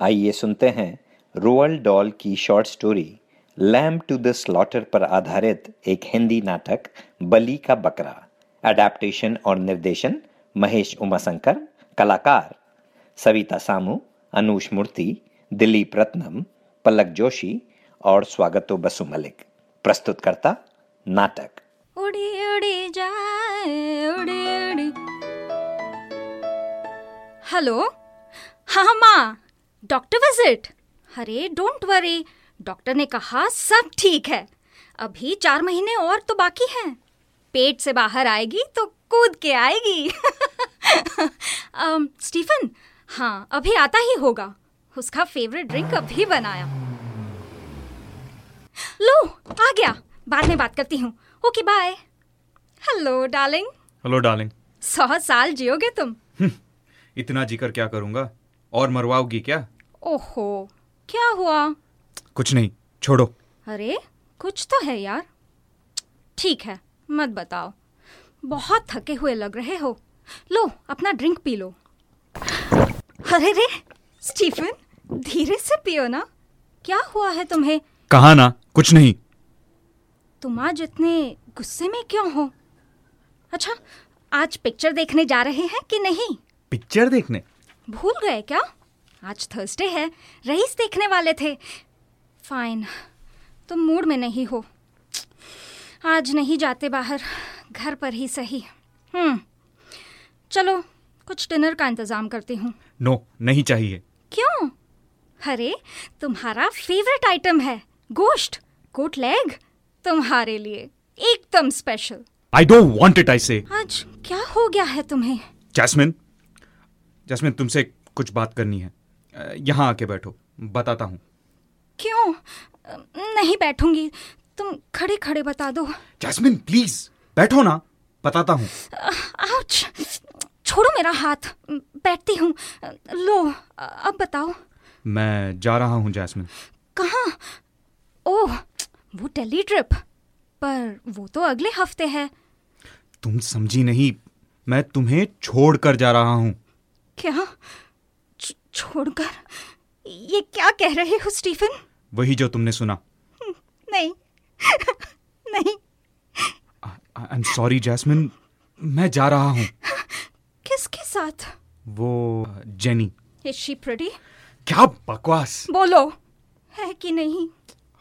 आइए सुनते हैं रोअल डॉल की short story, lamb to the slaughter पर आधारित एक हिंदी नाटक, बली का बकरा। अडेप्टेशन और निर्देशन, महेश उमाशंकर, कलाकार। सविता सामू, अनुष मूर्ति, दिलीप रत्नम, पलक जोशी और स्वागतो बसु मलिक। प्रस्तुतकर्ता, नाटक। उड़ी उड़ी जाए, उड़ी उड़ी। हेलो? हाँ माँ। डॉक्टर विज़िट अरे डोंट वरी डॉक्टर ने कहा सब ठीक है. अभी चार महीने और तो बाकी हैं. पेट से बाहर आएगी तो कूद के आएगी. स्टीफन हाँ अभी आता ही होगा. उसका फेवरेट ड्रिंक अभी बनाया. लो आ गया. बाद में बात करती हूँ. Okay bye hello darling hello darling सौ साल जियोगे तुम. इतना जीकर क्या करूँगा? और मरवाओगी क्या? ओहो क्या हुआ? कुछ नहीं छोड़ो। अरे कुछ तो है यार। ठीक है मत बताओ। बहुत थके हुए लग रहे हो। लो अपना ड्रिंक पी लो। अरे रे स्टीफन धीरे से पियो ना। क्या हुआ है तुम्हें? कहा ना कुछ नहीं। तुम आज इतने गुस्से में क्यों हो? अच्छा आज पिक्चर देखने जा रहे हैं कि नहीं? पिक्चर देखने? भूल गए क्या? आज थर्सडे है रईस देखने वाले थे। फाइन तुम मूड में नहीं हो। आज नहीं जाते बाहर घर पर ही सही। हम्म चलो कुछ डिनर का इंतज़ाम करती हूँ। नो नहीं चाहिए। क्यों? अरे तुम्हारा फेवरेट आइटम है गोश्त कोट लेग तुम्हारे लिए एकदम special I don't want it I say आज क्या हो गया है तुम्हें? जैस्मिन जैस्मिन तुमसे कुछ बात करनी है। यहाँ आके बैठो बताता हूँ। क्यों? नहीं बैठूँगी। तुम खड़े खड़े बता दो। जैस्मिन प्लीज़ बैठो ना बताता हूँ। छोड़ो मेरा हाथ बैठती हूँ। लो अब बताओ। मैं जा रहा हूँ जैस्मिन। कहाँ? ओह वो दिल्ली ट्रिप। पर वो तो अगले हफ़्ते है। तुम समझी नहीं मैं तुम्हें छोड़ कर जा रहा हूँ। क्या? छ- छोड़कर ये क्या कह रहे हो स्टीफन? वही जो तुमने सुना। नहीं नहीं। आई एम सॉरी जैस्मिन मैं जा रहा हूँ। किसके साथ? वो जेनी इज़ शी प्रिटी क्या बकवास? बोलो। है कि नहीं?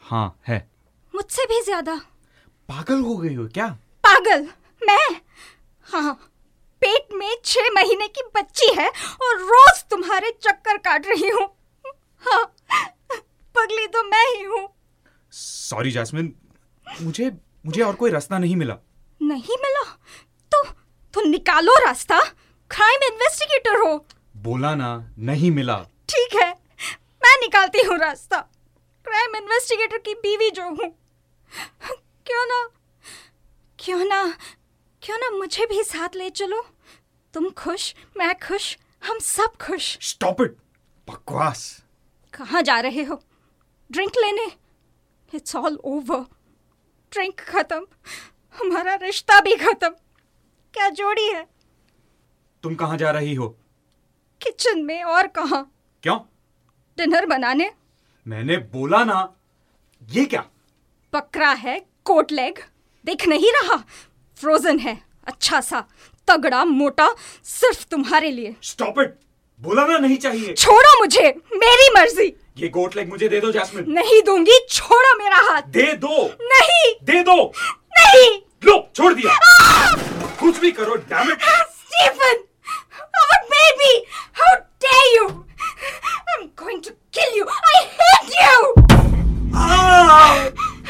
हाँ है। मुझसे भी ज़्यादा। पागल हो गई हो क्या? पागल? मैं? हाँ। पेट में छह महीने की बच्ची है और रोज तुम्हारे चक्कर काट रही हूँ। हाँ पगली तो मैं ही हूँ। सॉरी जैस्मिन मुझे मुझे और कोई रास्ता नहीं मिला। नहीं मिला? तो तो निकालो रास्ता। क्राइम इन्वेस्टिगेटर हो। बोला ना नहीं मिला। ठीक है मैं निकालती हूँ रास्ता। क्राइम इन्वेस्टिगेटर की बीवी जो हूँ। क्यों ना? क्यों ना? क्यों ना मुझे भी साथ ले चलो? तुम खुश मैं खुश हम सब खुश। स्टॉप इट बकवास। कहाँ जा रहे हो? ड्रिंक लेने? इट्स ऑल ओवर ड्रिंक खत्म। हमारा रिश्ता भी खत्म। क्या जोड़ी है? तुम कहाँ जा रही हो? किचन में और कहा? क्यों? डिनर बनाने? मैंने बोला ना। ये क्या? बकरा है कोट लेग। देख नहीं रहा। फ्रोजन है। अच्छा सा तगड़ा मोटा सिर्फ़ तुम्हारे लिए। स्टॉप इट बोला ना नहीं चाहिए। छोड़ो मुझे मेरी मर्ज़ी। ये गोट लेग मुझे दे दो जैस्मिन नहीं दूँगी छोड़ो मेरा हाथ। दे दो। नहीं। दे दो। नहीं। लो छोड़ दिया। कुछ भी करो damn it Stephen! Our baby! How dare you! I'm going to kill you! I hate you!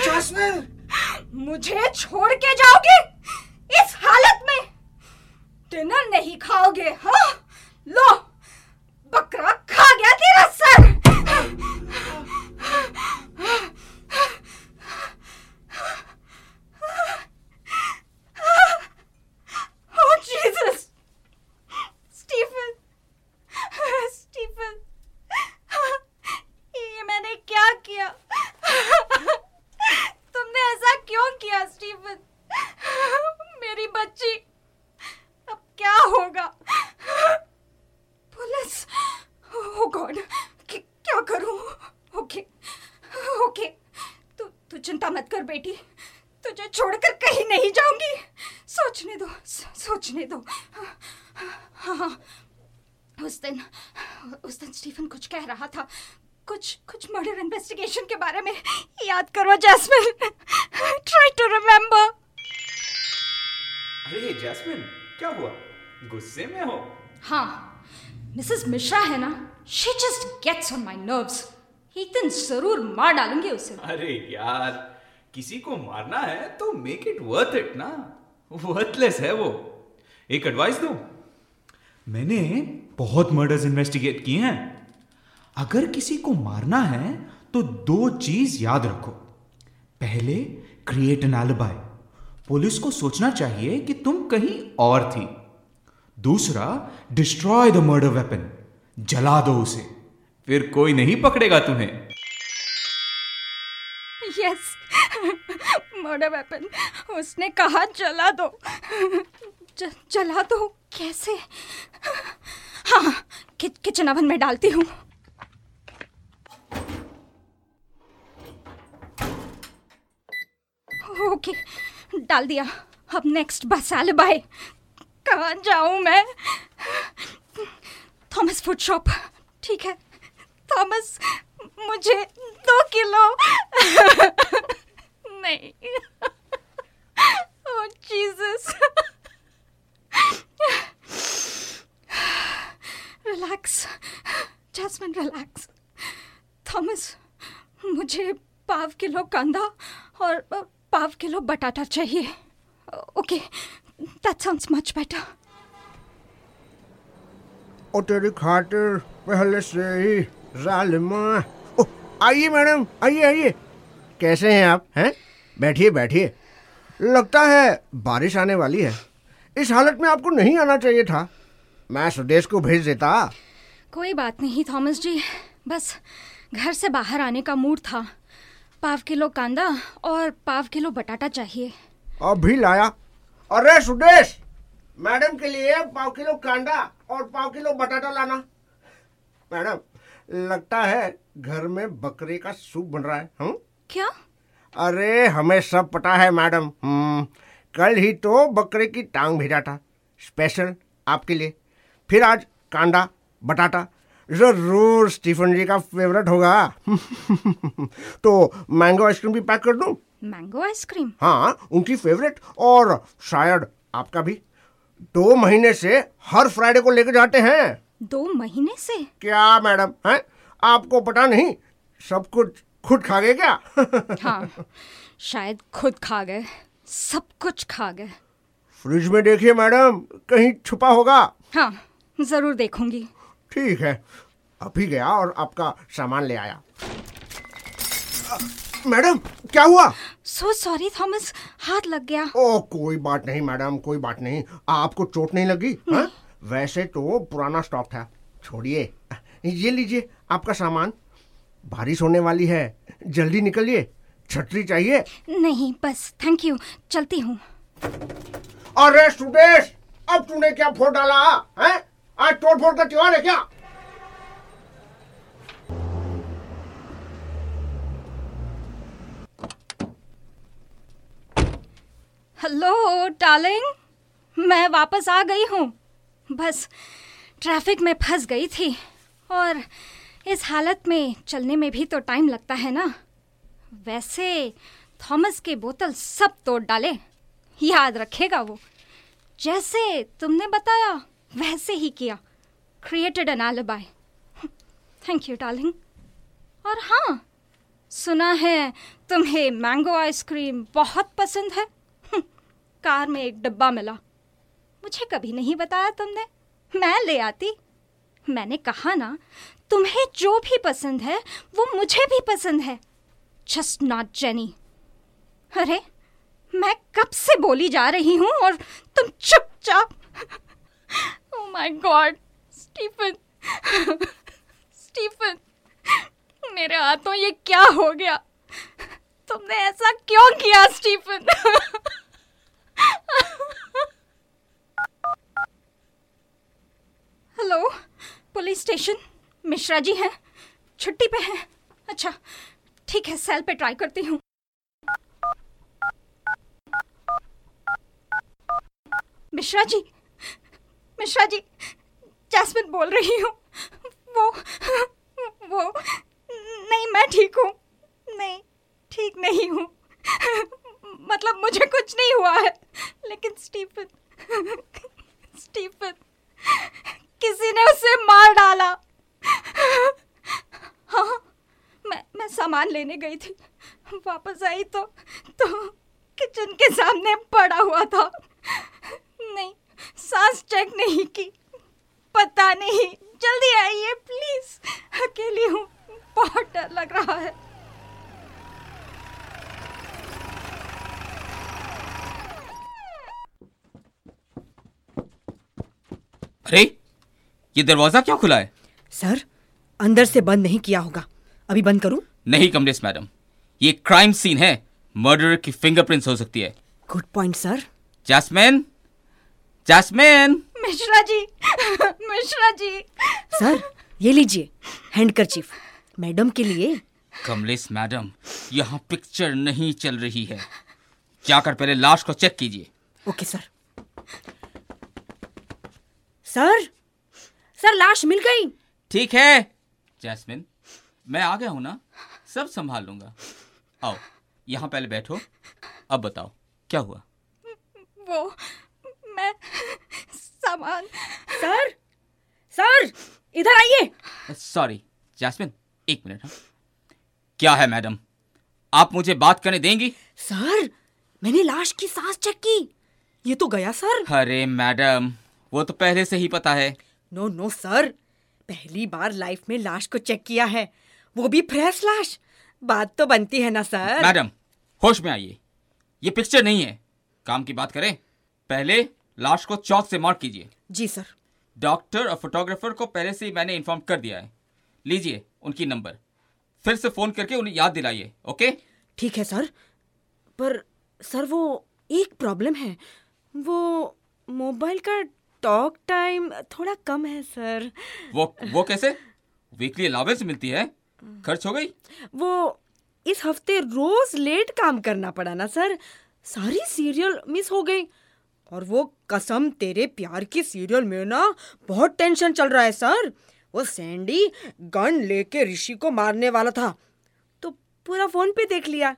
Jasmine मुझे छोड़ के जाओगे? इस हालत में। डिनर नहीं खाओगे हाँ? लो बकरा खा गया तेरा सर Oh Jesus! Stephen! Stephen! ये मैंने क्या किया तुमने ऐसा क्यों किया स्टीफन मेरी बच्ची अब क्या होगा पुलिस ओह गॉड बेटी तुझे छोड़कर कहीं नहीं जाऊँगी सोचने दो सोचने दो हाँ हाँ उस दिन उस दिन स्टीफन कुछ कह रहा था कुछ कुछ मर्डर इन्वेस्टिगेशन के बारे में याद करो जैस्मिन। ट्राई टू रिमेम्बर अरे जैस्मिन क्या हुआ? गुस्से में हो? हाँ मिसेस मिश्रा है ना? She just gets on my nerves एक दिन ज़रूर मार डालूँगी उसे। अरे यार किसी को मारना है तो मेक इट वर्थ इट ना? वर्थलेस है वो। एक एडवाइस दो? मैंने बहुत मर्डर्स इन्वेस्टिगेट किए हैं। अगर किसी को मारना है तो दो चीज़ याद रखो। पहले क्रिएट एन एलिबाई पुलिस को सोचना चाहिए कि तुम कहीं और थी। दूसरा डिस्ट्रॉय द मर्डर वेपन जला दो उसे। फिर कोई नहीं पकड़ेगा तुम्हें। यस मर्डर वेपन उसने कहा जला दो। ज, जला दो? कैसे? हाँ कि, किचन अवन में डालती हूँ। ओके डाल दिया। अब नेक्स्ट बस एलिबाई कहाँ जाऊँ मैं? थॉमस फ़ूड शॉप ठीक है। थॉमस मुझे दो किलो। नहीं। ओह Jesus relax Jasmine relax Thomas मुझे पाव किलो कांदा और पाव किलो बटाटा चाहिए। Okay that sounds much better ओ तेरी खातिर पहले से ही जालिमा ओ, आइए मैडम आइए आइए। कैसे हैं आप हैं? बैठिए बैठिए। लगता है बारिश आने वाली है। इस हालत में आपको नहीं आना चाहिए था। मैं सुदेश को भेज देता। कोई बात नहीं थॉमस जी। बस घर से बाहर आने का मूड था। पाव किलो कांदा और पाव किलो बटाटा चाहिए। अभी लाया। अरे सुदेश मैडम के लिए पाव किलो कांदा और पाव किलो बटाटा लाना। मैडम लगता है घर में बकरे का सूप बन रहा है हम क्या? अरे हमें सब पता है मैडम। हम्म, कल ही तो बकरे की टांग भेजा था। स्पेशल आपके लिए। फिर आज कांदा बटाटा ज़रूर स्टीफन जी का फेवरेट होगा। तो मैंगो आइसक्रीम भी पैक कर दूँ? Mango ice cream? हाँ उनकी फेवरेट और शायद आपका भी। दो महीने से हर फ्राइडे को लेकर जाते हैं। दो महीने से? क्या मैडम है? आपको पता नहीं? सब कुछ खुद खा गए क्या? हाँ शायद खुद खा गए। सब कुछ खा गए। फ्रिज में देखिए मैडम कहीं छुपा होगा। हाँ ज़रूर देखूँगी। ठीक है। अभी गया और आपका सामान ले आया। मैडम क्या हुआ? सो सॉरी थॉमस हाथ लग गया। ओ कोई बात नहीं मैडम कोई बात नहीं। आपको चोट नहीं लगी हाँ? वैसे तो पुराना स्टॉक था। छोड़िए। ये लीजिए आपका सामान। बारिश होने वाली है। जल्दी निकलिए। छतरी चाहिए? नहीं बस थैंक यू चलती हूँ। अरे सुदेश अब तूने क्या फोड़ डाला है? आज तोड़ फोड़ का त्योहार है क्या? हेलो डार्लिंग मैं वापस आ गई हूँ। बस ट्रैफ़िक में फंस गई थी। और इस हालत में चलने में भी तो टाइम लगता है ना। वैसे थॉमस के बोतल सब तोड़ डाले। याद रखेगा वो। जैसे तुमने बताया वैसे ही किया। Created an alibi thank you darling और हाँ सुना है, तुम्हें मैंगो आइसक्रीम बहुत पसंद है। कार में एक डब्बा मिला। मुझे कभी नहीं बताया तुमने। मैं ले आती। मैंने कहा ना, तुम्हें जो भी पसंद है, वो मुझे भी पसंद है। जस्ट नॉट जेनी अरे, मैं कब से बोली जा रही हूँ और तुम चुपचाप oh my god, Stephen Stephen मेरे हाथों ये क्या हो गया? तुमने ऐसा क्यों किया Stephen hello police station Mishra ji हैं। छुट्टी पे हैं। अच्छा ठीक है सेल पे ट्राई करती हूँ। मिश्रा जी मिश्रा जी, जैस्मिन बोल रही हूँ। वो वो, नहीं, मैं ठीक हूँ। नहीं, ठीक नहीं हूँ। मतलब मुझे कुछ नहीं हुआ है। लेकिन स्टीफन स्टीफन, किसी ने उसे मार डाला। हाँ मैं मैं सामान लेने गई थी। वापस आई तो तो किचन के सामने पड़ा हुआ था। चेक नहीं की। पता नहीं। जल्दी आइए प्लीज़ अकेली हूँ। बहुत डर लग रहा है। अरे ये दरवाज़ा क्यों खुला है? सर अंदर से बंद नहीं किया होगा। अभी बंद करूँ? नहीं कमलेश मैडम। ये क्राइम सीन है। मर्डर की फिंगरप्रिंट्स हो सकती है। Good point sir Jasmine Jasmine. Mishra ji Mishra ji sir ये लीजिए हैंडकरचीफ। मैडम के लिए। कमलेश मैडम यहाँ पिक्चर नहीं चल रही है। जाकर पहले लाश को चेक कीजिए। Okay sir. सर सर लाश मिल गई। ठीक है। जैस्मिन मैं आ गया हूँ ना? सब संभाल लूँगा। आओ यहाँ पहले बैठो। अब बताओ क्या हुआ? वो मैं सामान। सर सर इधर आइए। सॉरी जैस्मिन एक मिनट हाँ। क्या है मैडम? आप मुझे बात करने देंगी? सर मैंने लाश की सांस चेक की। ये तो गया सर। अरे मैडम वो तो पहले से ही पता है। नो नो सर पहली बार लाइफ में लाश को चेक किया है। वो भी फ्रेश लाश। बात तो बनती है ना सर। मैडम होश में आइए। ये पिक्चर नहीं है। काम की बात करें। पहले लाश को चौक से मार्क कीजिए। जी सर। डॉक्टर और फोटोग्राफर को पहले से ही मैंने इन्फॉर्म कर दिया है। लीजिए उनकी नंबर। फिर से फ़ोन करके उन्हें याद दिलाइए ओके? ठीक है सर। पर सर वो एक प्रॉब्लम है। वो मोबाइल का टॉक टाइम थोड़ा कम है सर। वो वो कैसे? वीकली अलावेंस मिलती है? खर्च हो गई? वो इस हफ़्ते रोज लेट काम करना पड़ा ना सर। सारी सीरियल मिस हो गई। और वो कसम तेरे प्यार की सीरियल में ना बहुत टेंशन चल रहा है सर वो सैंडी गन लेके ऋषि को मारने वाला था। तो पूरा फ़ोन पे देख लिया।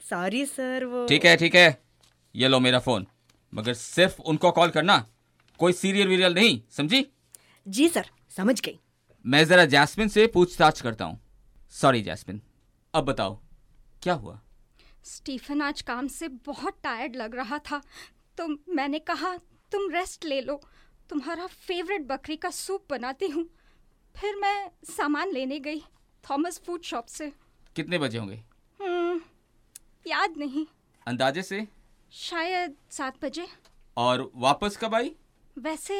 सॉरी सर वो ठीक है ठीक है। ये लो मेरा फ़ोन मगर सिर्फ़ उनको कॉल करना। कोई सीरियल वीरियल नहीं समझी? जी सर समझ गई। मैं जरा जैस्मिन से पूछताछ करता हूँ। Sorry Jasmine. अब बताओ क्या हुआ? स्टीफन आज काम से बहुत टायर्ड लग रहा था। तो मैंने कहा तुम रेस्ट ले लो। तुम्हारा फेवरेट बकरी का सूप बनाती हूँ। फिर मैं सामान लेने गई थॉमस फ़ूड शॉप से। कितने बजे होंगे? हम्म, याद नहीं। अंदाजे से? शायद सात बजे। और वापस कब आई? वैसे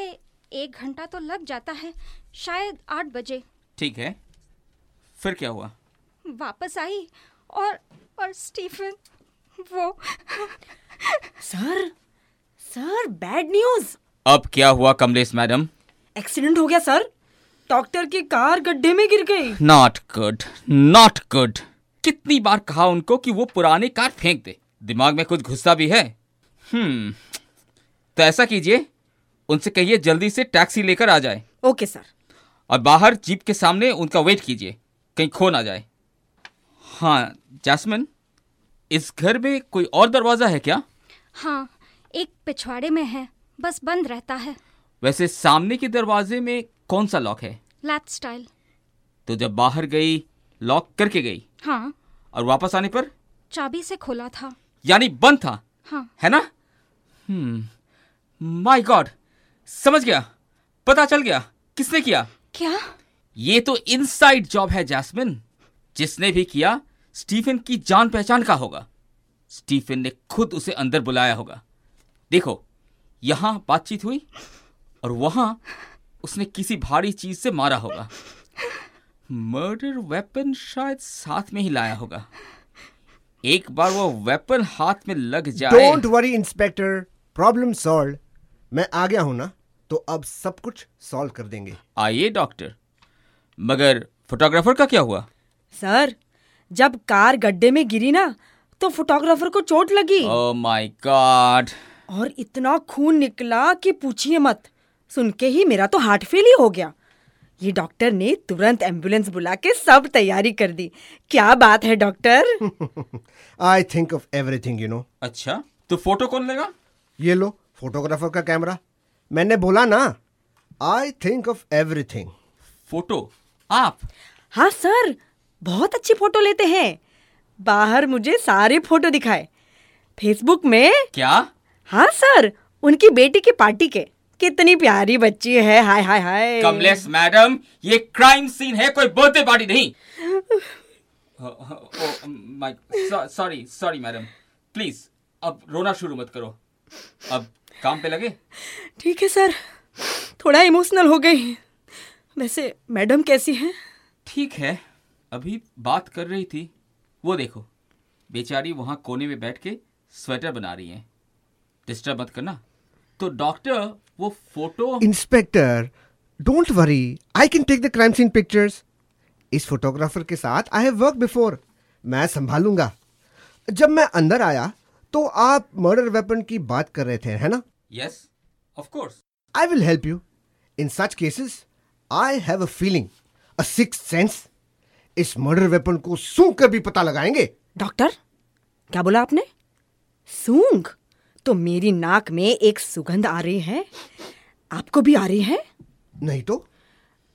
एक घंटा तो लग जाता है। शायद आठ बजे। ठीक है। फिर क्या हुआ? वापस आई और और स्टीफन वो सर सर बैड न्यूज़ अब क्या हुआ कमलेश मैडम? एक्सीडेंट हो गया सर डॉक्टर की कार गड्ढे में गिर गई। नॉट गुड नॉट गुड कितनी बार कहा उनको कि वो पुरानी कार फेंक दे। दिमाग में कुछ गुस्सा भी है। हम्म तो ऐसा कीजिए उनसे कहिए जल्दी से टैक्सी लेकर आ जाए। ओके सर और बाहर जीप के सामने उनका वेट कीजिए। कहीं खो ना जाए। हाँ जैस्मिन इस घर में कोई और दरवाज़ा है क्या? हाँ एक पिछवाड़े में है बस बंद रहता है। वैसे सामने के दरवाजे में कौन सा लॉक है? Lathe style. तो जब बाहर गई लॉक करके गई? हाँ। और वापस आने पर? चाबी से खोला था। यानी बंद था? हाँ। है ना? हम्म माय गॉड समझ गया। पता चल गया। किसने किया? क्या? ये तो इनसाइड जॉब है जैस्मिन जिसने भी किया स्टीफन की जान पहचान का होगा। स्टीफन ने खुद उसे अंदर बुलाया होगा। देखो यहाँ बातचीत हुई और वहाँ उसने किसी भारी चीज़ से मारा होगा। मर्डर वेपन शायद साथ में ही लाया होगा। एक बार वो वेपन हाथ में लग जाए। Don't worry inspector problem solve मैं आ गया हूँ ना तो अब सब कुछ सॉल्व कर देंगे। आइए डॉक्टर मगर फोटोग्राफर का क्या हुआ? सर जब कार गड्ढे में गिरी ना तो फोटोग्राफर को चोट लगी। ओह माय गॉड और इतना खून निकला कि पूछिए मत। सुन के ही मेरा तो हार्ट फेल ही हो गया। ये डॉक्टर ने तुरंत एंबुलेंस बुला के सब तैयारी कर दी। क्या बात है doctor? I think of everything you know अच्छा तो फ़ोटो कौन लेगा? ये लो फोटोग्राफर का कैमरा। मैंने बोला ना I think of everything photo? आप? हाँ सर बहुत अच्छी फ़ोटो लेते हैं। बाहर मुझे सारे फ़ोटो दिखाए। फेसबुक में क्या? हाँ सर उनकी बेटी की पार्टी के। कितनी प्यारी बच्ची है हाय हाय हाय। कमलेश मैडम ये क्राइम सीन है कोई बर्थडे पार्टी नहीं। Sorry sorry madam. प्लीज़ अब रोना शुरू मत करो। अब काम पे लगे? ठीक है सर। थोड़ा इमोशनल हो गई। वैसे मैडम कैसी हैं? ठीक है। अभी बात कर रही थी। वो देखो बेचारी वहाँ कोने में बैठ के स्वेटर बना रही हैं। डिस्टर्ब मत करना। तो डॉक्टर वो photo inspector don't worry I can take the crime scene pictures इस फोटोग्राफर के साथ आई हैव वर्क बिफोर मैं संभालूँगा। जब मैं अंदर आया तो आप मर्डर वेपन की बात कर रहे थे है ना? Yes of course I will help you. In such cases, I have a feeling, a sixth sense. इस मर्डर वेपन को सूंघ कर भी पता लगाएँगे। डॉक्टर क्या बोला आपने? सूंघ? तो मेरी नाक में एक सुगंध आ रही है। आपको भी आ रही है? नहीं तो?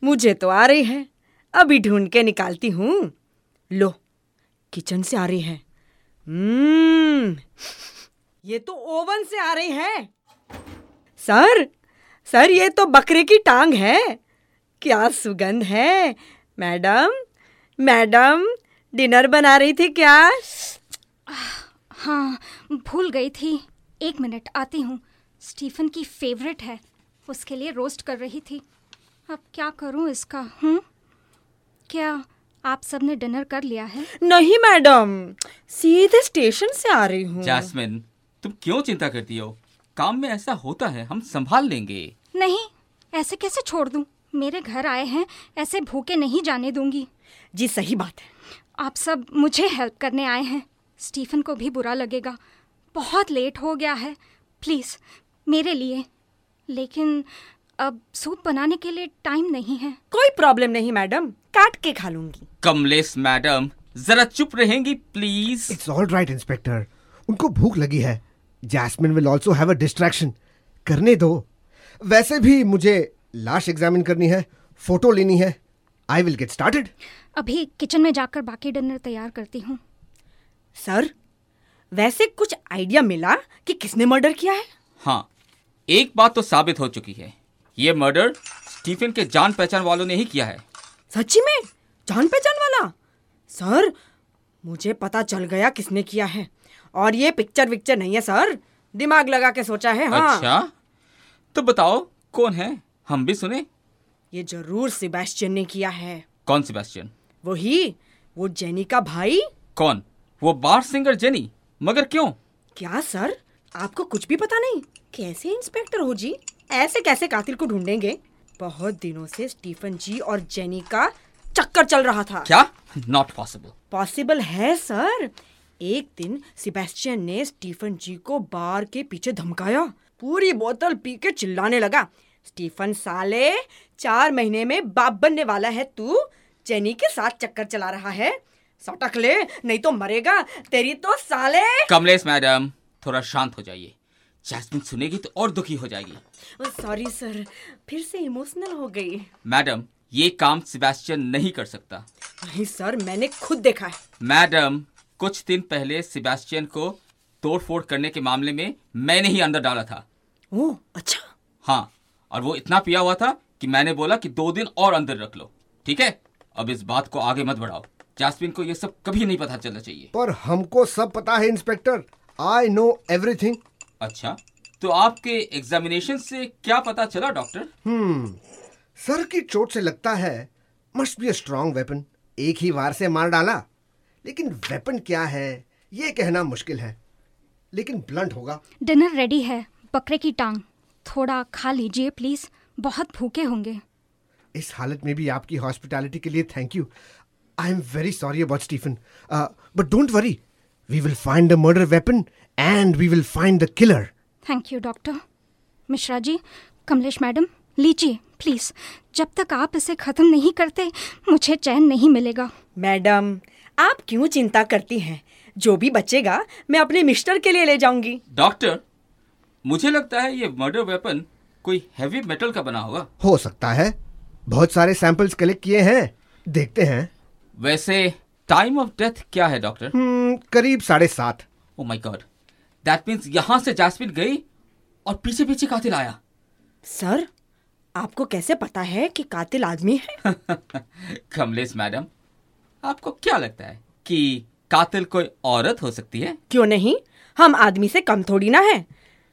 मुझे तो आ रही है। अभी ढूंढ के निकालती हूँ। लो किचन से आ रही है। हम्म ये तो ओवन से आ रही है। सर सर ये तो बकरे की टांग है। क्या सुगंध है? मैडम मैडम डिनर बना रही थी क्या? हाँ भूल गई थी। एक मिनट आती हूँ। स्टीफन की फेवरेट है। उसके लिए रोस्ट कर रही थी। अब क्या करूँ इसका हूँ क्या आप सबने डिनर कर लिया है? नहीं मैडम। सीधे स्टेशन से आ रही हूँ। जैस्मिन तुम क्यों चिंता करती हो? काम में ऐसा होता है हम संभाल लेंगे। नहीं ऐसे कैसे छोड़ दूँ? मेरे घर आए हैं ऐसे भूखे नहीं जाने दूँगी। जी सही बात है। आप सब मुझे हेल्प करने आए हैं। स्टीफन को भी बुरा लगेगा। बहुत लेट हो गया है। प्लीज़ मेरे लिए। लेकिन अब सूप बनाने के लिए टाइम नहीं है। कोई प्रॉब्लम नहीं मैडम। काट के खा लूँगी। कमलेश मैडम जरा चुप रहेंगी please. It's all right inspector उनको भूख लगी है। Jasmine will also have a distraction करने दो। वैसे भी मुझे लाश एग्जामिन करनी है फ़ोटो लेनी है। आई विल गेट स्टार्टेड अभी किचन में जाकर बाकी डिनर तैयार करती हूँ। सर वैसे कुछ आइडिया मिला कि किसने मर्डर किया है? हाँ एक बात तो साबित हो चुकी है। ये मर्डर स्टीफन के जान पहचान वालों ने ही किया है। सच्ची में? जान पहचान वाला? सर मुझे पता चल गया किसने किया है। और ये पिक्चर विक्चर नहीं है सर। दिमाग लगा के सोचा है हाँ। अच्छा तो बताओ कौन है? हम भी सुने। ये ज़रूर सिबेस्टियन ने किया है। कौन सेबेस्टियन वही वो जेनी का भाई? कौन? वो बार सिंगर जेनी मगर क्यों? क्या सर? आपको कुछ भी पता नहीं? कैसे इंस्पेक्टर हो जी? ऐसे कैसे कातिल को ढूंढेंगे? बहुत दिनों से स्टीफन जी और जेनी का चक्कर चल रहा था। क्या? नॉट पॉसिबल पॉसिबल है सर। एक दिन सिबेस्टियन ने स्टीफन जी को बार के पीछे धमकाया। पूरी बोतल पी के चिल्लाने लगा। स्टीफन साले चार महीने में बाप बनने वाला है तू। जेनी के साथ चक्कर चला रहा है। सटक ले नहीं तो मरेगा। तेरी तो साले। कमलेश मैडम थोड़ा शांत हो जाइए। जैस्मिन सुनेगी तो और दुखी हो जाएगी। सॉरी सर फिर से इमोशनल हो गई। मैडम ये काम सेबेस्टियन नहीं कर सकता। नहीं सर मैंने खुद देखा है। मैडम कुछ दिन पहले सिबेस्टियन को तोड़फोड़ करने के मामले में मैंने ही अंदर डाला था। ओह अच्छा। हाँ और वो इतना पिया हुआ था कि मैंने बोला कि दो दिन और अंदर रख लो। ठीक है? अब इस बात को आगे मत बढ़ाओ। जैस्मिन को ये सब कभी नहीं पता चलना चाहिए। पर हमको सब पता है इंस्पेक्टर। आई नो एवरीथिंग अच्छा तो आपके एग्जामिनेशन से क्या पता चला डॉक्टर हम्म सर की चोट से लगता है must be a strong weapon एक ही वार से मार डाला। लेकिन वेपन क्या है ये कहना मुश्किल है। लेकिन ब्लंट होगा। डिनर रेडी है बकरे की टांग। थोड़ा खा लीजिए प्लीज़ बहुत भूखे होंगे। इस हालत में भी आपकी हॉस्पिटैलिटी के लिए thank you I am very sorry about Stephen but don't worry we will find the murder weapon and we will find the killer thank you doctor Mishra ji Kamlesh madam लीजिए please जब तक आप इसे खत्म नहीं करते मुझे चैन नहीं मिलेगा। मैडम आप क्यों चिंता करती हैं? जो भी बचेगा मैं अपने मिस्टर के लिए ले जाऊँगी। डॉक्टर मुझे लगता है ये मर्डर वेपन कोई हैवी मेटल का बना होगा। हो सकता है। बहुत सारे सैंपल्स कलेक्ट किए हैं। देखते हैं। वैसे टाइम ऑफ़ डेथ क्या है डॉक्टर हम्म, करीब साढ़े सात। Oh my god that means यहाँ से जैस्मिन गई और पीछे पीछे कातिल आया। सर आपको कैसे पता है कि कातिल आदमी है? कमलेश मैडम आपको क्या लगता है कि कातिल कोई औरत हो सकती है? क्यों नहीं? हम आदमी से कम थोड़ी ना है।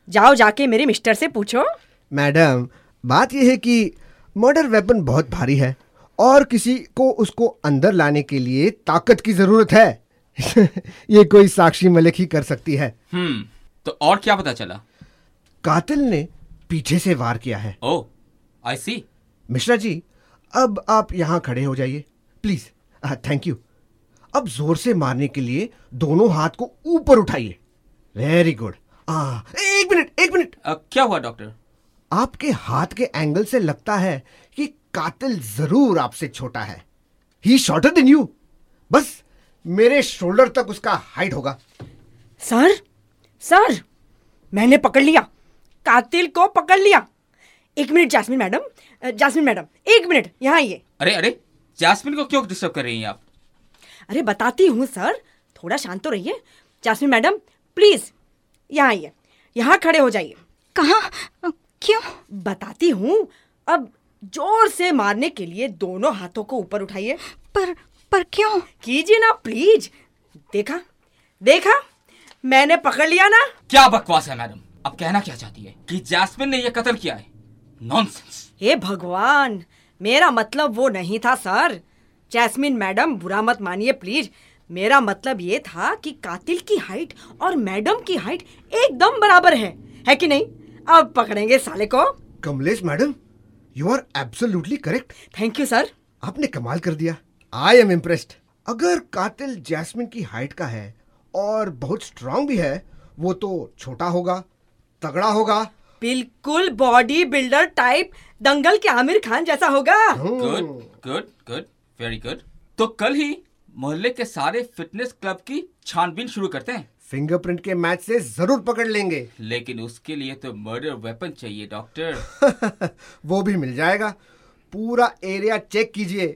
जाओ जाके मेरे मिस्टर से पूछो। मैडम बात यह है कि मर्डर वेपन बहुत भारी है। और किसी को उसको अंदर लाने के लिए ताकत की ज़रूरत है। ये कोई साक्षी मलिक ही कर सकती है। हम्म तो और क्या पता चला? कातिल ने पीछे से वार किया है। ओ आई सी मिश्रा जी अब आप यहाँ खड़े हो जाइए। प्लीज़ थैंक यू अब ज़ोर से मारने के लिए दोनों हाथ को ऊपर उठाइए। वेरी गुड एक मिनट एक मिनट। क्या हुआ डॉक्टर आपके हाथ के एंगल से लगता है कि कातिल ज़रूर आपसे छोटा है। ही शॉर्टर देन यू बस मेरे शोल्डर तक उसका हाइट होगा। सर सर मैंने पकड़ लिया। कातिल को पकड़ लिया। एक minute Jasmine madam Jasmine madam एक मिनट यहाँ आइए। अरे अरे जैस्मिन को क्यों डिस्टर्ब कर रही हैं आप? अरे बताती हूँ सर थोड़ा शांत तो रहिए। जासमिन मैडम प्लीज़ यहाँ आइए। यहाँ खड़े हो जाइए। कहाँ? क्यों? बताती हूँ अब ज़ोर से मारने के लिए दोनों हाथों को ऊपर उठाइए। पर पर क्यों? कीजिए ना प्लीज़ देखा? देखा? मैंने पकड़ लिया ना? क्या बकवास है मैडम? अब कहना क्या चाहती है? कि जैस्मिन ने यह कत्ल किया है? नॉनसेंस हे भगवान मेरा मतलब वो नहीं था सर। जैस्मिन मैडम बुरा मत मानिए प्लीज़ मेरा मतलब ये था कि कातिल की हाइट और मैडम की हाइट एकदम बराबर है। है कि नहीं? अब पकड़ेंगे साले को। Kamlesh madam you are absolutely correct thank you sir आपने कमाल कर दिया। आई एम इम्प्रेस्ड अगर कातिल जैस्मिन की हाइट का है और बहुत स्ट्रांग भी है वो तो छोटा होगा तगड़ा होगा। बिल्कुल बॉडी बिल्डर टाइप दंगल के आमिर खान जैसा होगा। Good good good very good तो कल ही मोहल्ले के सारे फिटनेस क्लब की छानबीन शुरू करते हैं। फिंगरप्रिंट के मैच से ज़रूर पकड़ लेंगे। लेकिन उसके लिए तो मर्डर वेपन चाहिए डॉक्टर वो भी मिल जाएगा। पूरा एरिया चेक कीजिए।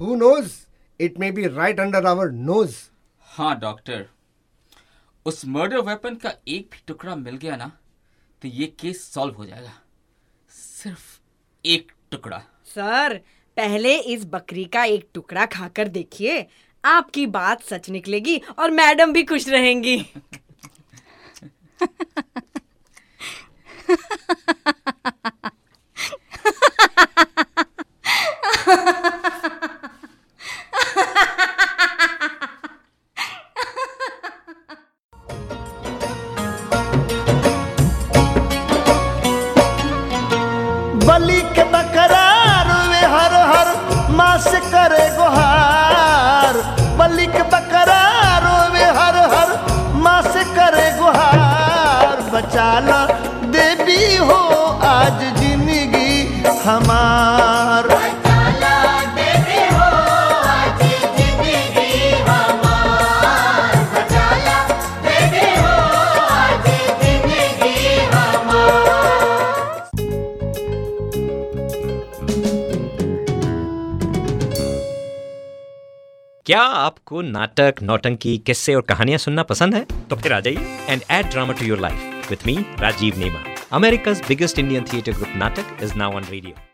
Who knows it may be right under our nose हाँ डॉक्टर उस मर्डर वेपन का एक भी टुकड़ा मिल गया ना तो ये केस सॉल्व हो जाएगा। सिर्फ़ एक टुकड़ा। सर पहले इस बकरी का एक टुकड़ा खाकर देखिए। आपकी बात सच निकलेगी और मैडम भी खुश रहेंगी। बलि के बकरा रोवे हर हर मास करे गुहार। बलि के बकरा रोवे हर हर मास करे गुहार। बचाना देवी हो आज ज़िंदगी हमार। क्या आपको नाटक, नौटंकी, किस्से और कहानियाँ सुनना पसंद है? तो फिर आ जाइए and add drama to your life with me Rajeev Nema America biggest Indian theatre group Naatak is now on radio